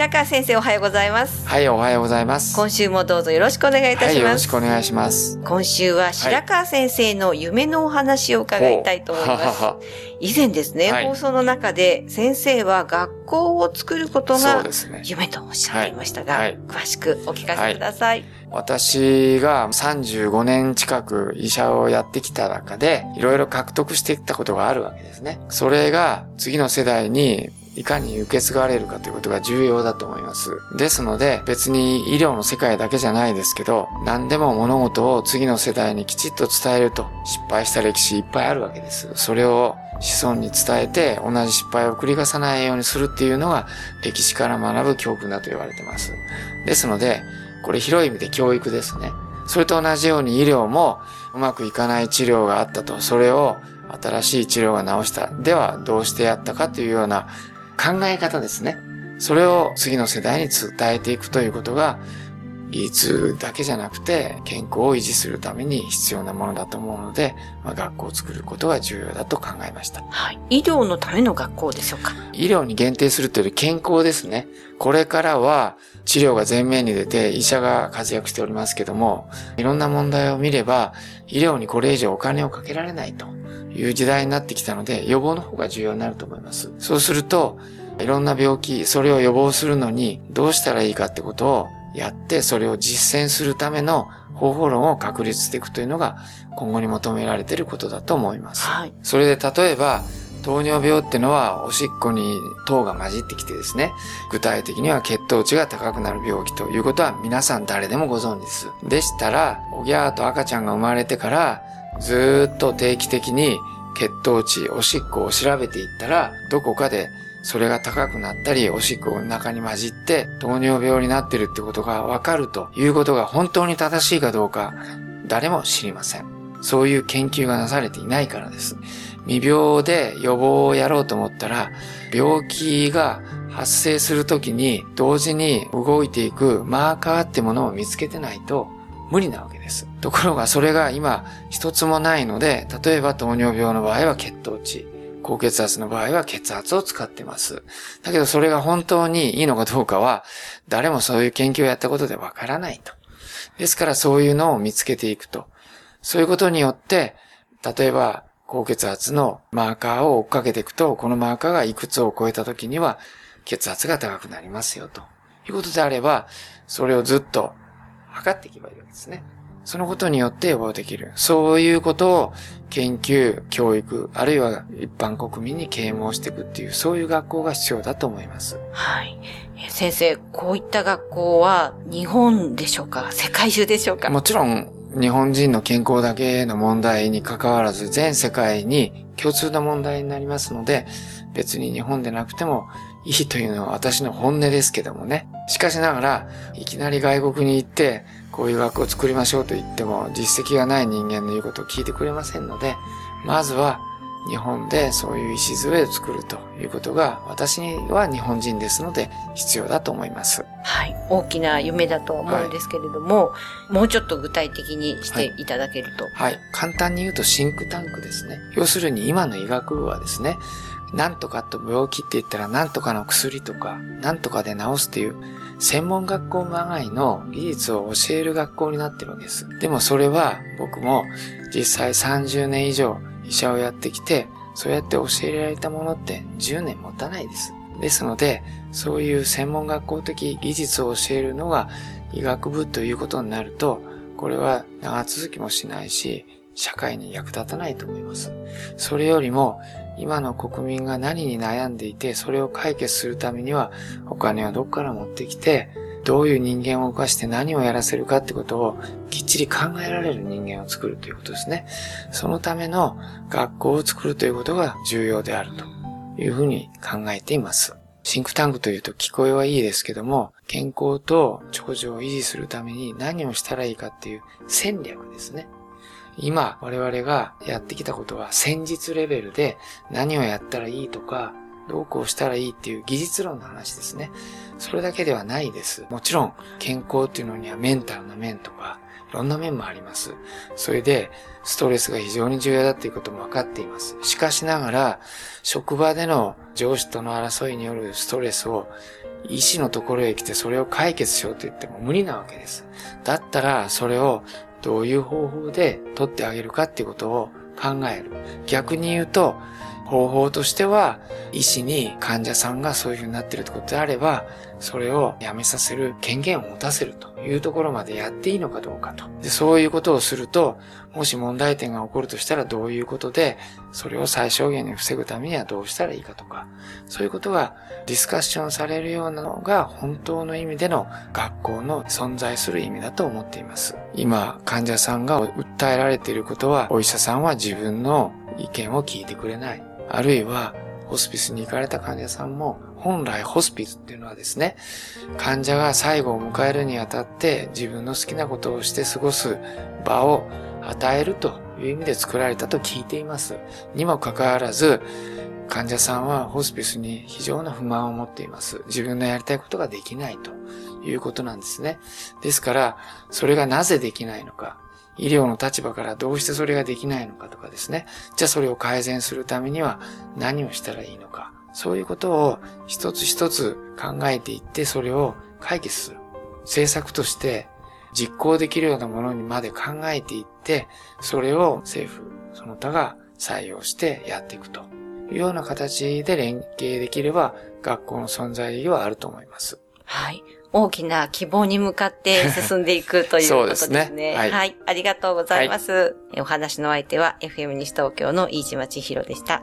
白川先生おはようございますはい、おはようございます。今週もどうぞよろしくお願いいたはい、よろします、しくお願いします。今週は白川先生の夢のお話を伺いたいと思います。ははは以前ですね、はい放送の中で先生は学校を作ることが。夢とおっしゃっていましたが、はいはい詳しくお聞かせください。私が35年近く医者をやってきた中で、いろいろ獲得してきたことがあるわけですね。それが次の世代にいかに受け継がれるかということが重要だと思います。ですので、別に医療の世界だけじゃないですけど、何でも物事を次の世代にきちっと伝えると、失敗した歴史いっぱいあるわけです。それを子孫に伝えて、同じ失敗を繰り返さないようにするっていうのが、歴史から学ぶ教訓だと言われてます。ですので、これ広い意味で教育ですね。それと同じように医療もうまくいかない治療があったと、それを新しい治療が治した。ではどうしてやったかというような考え方ですね。それを次の世代に伝えていくということが、技術だけじゃなくて健康を維持するために必要なものだと思うので、まあ、学校を作ることが重要だと考えました。はい。医療のための学校でしょうか？医療に限定するというより健康ですね。これからは治療が前面に出て医者が活躍しておりますけども、いろんな問題を見れば医療にこれ以上お金をかけられないという時代になってきたので予防の方が重要になると思います。そうするといろんな病気、それを予防するのにどうしたらいいかってことをやってそれを実践するための方法論を確立していくというのが今後に求められていることだと思います。はい。それで例えば、糖尿病ってのはおしっこに糖が混じってきてですね、具体的には血糖値が高くなる病気ということは皆さん誰でもご存知です。でしたら、おぎゃーと赤ちゃんが生まれてからずーっと定期的に血糖値、おしっこを調べていったら、どこかでそれが高くなったり、おしっこの中に混じって糖尿病になってるってことがわかるということが本当に正しいかどうか、誰も知りません。そういう研究がなされていないからです。未病で予防をやろうと思ったら、病気が発生するときに同時に動いていくマーカーってものを見つけてないと無理なわけです。ところがそれが今一つもないので、例えば糖尿病の場合は血糖値、高血圧の場合は血圧を使ってます。だけどそれが本当にいいのかどうかは誰もそういう研究をやったことでわからないと。ですからそういうのを見つけていくと。そういうことによって、例えば高血圧のマーカーを追っかけていくと、このマーカーがいくつを超えた時には血圧が高くなりますよと。いうことであれば、それをずっと測っていけばいいわけですね。そのことによって予防できる。そういうことを研究、教育、あるいは一般国民に啓蒙していくっていう、そういう学校が必要だと思います。はい。えー先生、こういった学校は日本でしょうか？世界中でしょうか？もちろん、日本人の健康だけの問題に関わらず、全世界に共通の問題になりますので、別に日本でなくてもいいというのは私の本音ですけどもね。しかしながら、いきなり外国に行って、こういう学校を作りましょうと言っても、実績がない人間の言うことを聞いてくれませんので、まずは日本でそういう礎を作るということが、私には日本人ですので必要だと思います。はい。大きな夢だとは思うんですけれども、もうちょっと具体的にしていただけると。はい。簡単に言うとシンクタンクですね。要するに今の医学部はですね、なんとかと病気って言ったらなんとかの薬とか、なんとかで治すっていう、専門学校まがいの技術を教える学校になってるわけです。でもそれは僕も実際30年以上医者をやってきて、そうやって教えられたものって10年持たないです。ですので、そういう専門学校的技術を教えるのが医学部ということになると、これは長続きもしないし、社会に役立たないと思います。それよりも、今の国民が何に悩んでいて、それを解決するためには、お金をどっから持ってきて、どういう人間を動かして何をやらせるかってことをきっちり考えられる人間を作るということですね。そのための学校を作るということが重要であるというふうに考えています。シンクタンクというと聞こえはいいですけども、健康と長寿を維持するために何をしたらいいかっていう戦略ですね。今、我々がやってきたことは戦術レベルで何をやったらいいとか、どうこうしたらいいっていう技術論の話ですね。それだけではないです。もちろん、健康っていうのにはメンタルな面とか、いろんな面もあります。それで、ストレスが非常に重要だっていうことも分かっています。しかしながら、職場での上司との争いによるストレスを医師のところへ来てそれを解決しようと言っても無理なわけです。だったら、それをどういう方法で取ってあげるかっていうことを考える。逆に言うと、方法としては、医師に患者さんがそういう風になってるってことであれば、それをやめさせる権限を持たせるというところまでやっていいのかどうかと。でそういうことをすると、もし問題点が起こるとしたらどういうことで、それを最小限に防ぐためにはどうしたらいいかとか、そういうことがディスカッションされるようなのが本当の意味での学校の存在する意味だと思っています。今、患者さんが訴えられていることは、お医者さんは自自分の意見を聞いてくれない。あるいは、ホスピスに行かれた患者さんも、本来ホスピスっていうのはですね、患者が最後を迎えるにあたって自分の好きなことをして過ごす場を与えるという意味で作られたと聞いています。にもかかわらず、患者さんはホスピスに非常な不満を持っています。自分のやりたいことができないということなんですね。ですから、それがなぜできないのか、医療の立場からどうしてそれができないのかとかですね。じゃあそれを改善するためには何をしたらいいのか。そういうことを一つ一つ考えていってそれを解決する。政策として実行できるようなものにまで考えていって、それを政府、その他が採用してやっていくというような形で連携できれば学校の存在意義はあると思います。はい。大きな希望に向かって 進んでいくということですね。そうですねはいはい。ありがとうございます。お話の相手は FM 西東京の飯島千尋でした。